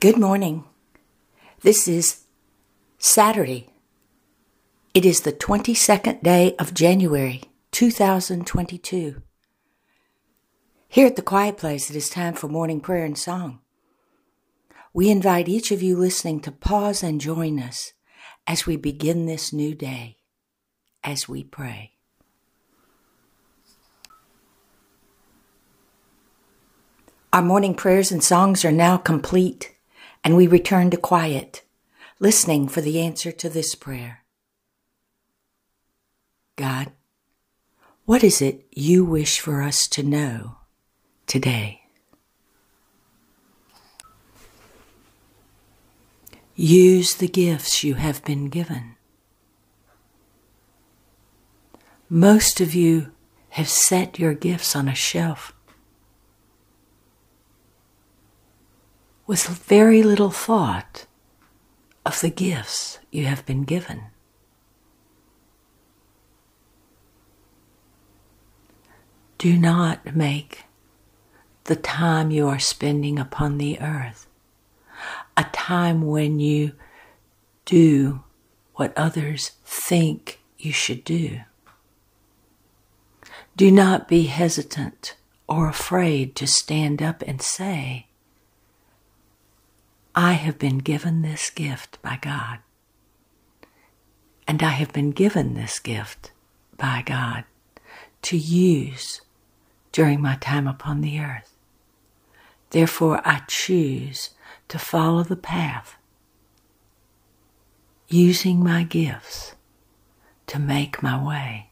Good morning. This is Saturday. It is the 22nd day of January 2022. Here at the Quiet Place, it is time for morning prayer and song. We invite each of you listening to pause and join us as we begin this new day, as we pray. Our morning prayers and songs are now complete and we return to quiet, listening for the answer to this prayer. God, what is it you wish for us to know today? Use the gifts you have been given. Most of you have set your gifts on a shelf with very little thought of the gifts you have been given. Do not make the time you are spending upon the earth a time when you do what others think you should do. Do not be hesitant or afraid to stand up and say, I have been given this gift by God. And I have been given this gift by God to use during my time upon the earth. Therefore, I choose to follow the path, using my gifts to make my way.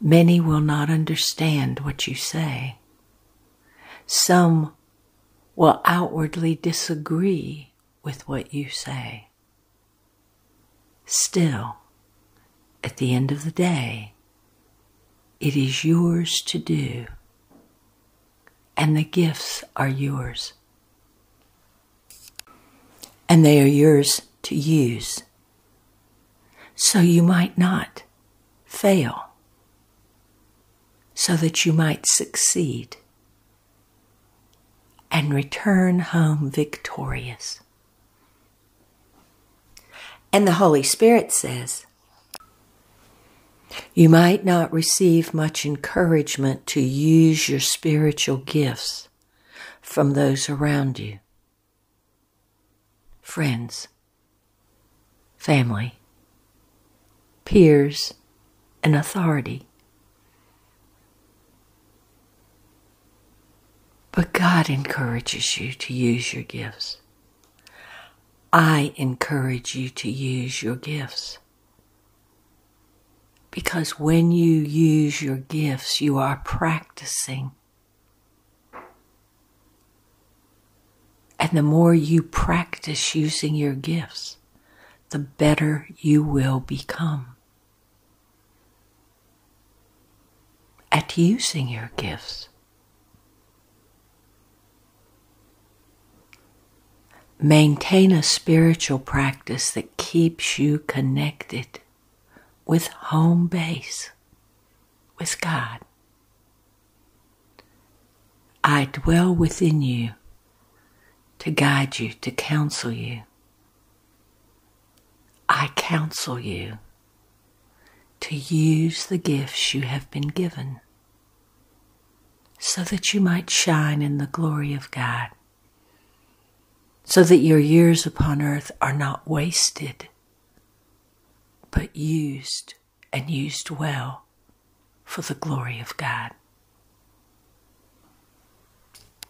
Many will not understand what you say. Some will outwardly disagree with what you say. Still, at the end of the day, it is yours to do, and the gifts are yours. And they are yours to use, so you might not fail so that you might succeed and return home victorious. And the Holy Spirit says, You might not receive much encouragement to use your spiritual gifts from those around you friends, family, peers, and authority. But God encourages you to use your gifts. I encourage you to use your gifts. Because when you use your gifts, you are practicing. And the more you practice using your gifts, the better you will become at using your gifts. Maintain a spiritual practice that keeps you connected with home base, with God. I dwell within you to guide you, to counsel you. I counsel you to use the gifts you have been given so that you might shine in the glory of God so that your years upon earth are not wasted, but used and used well for the glory of God.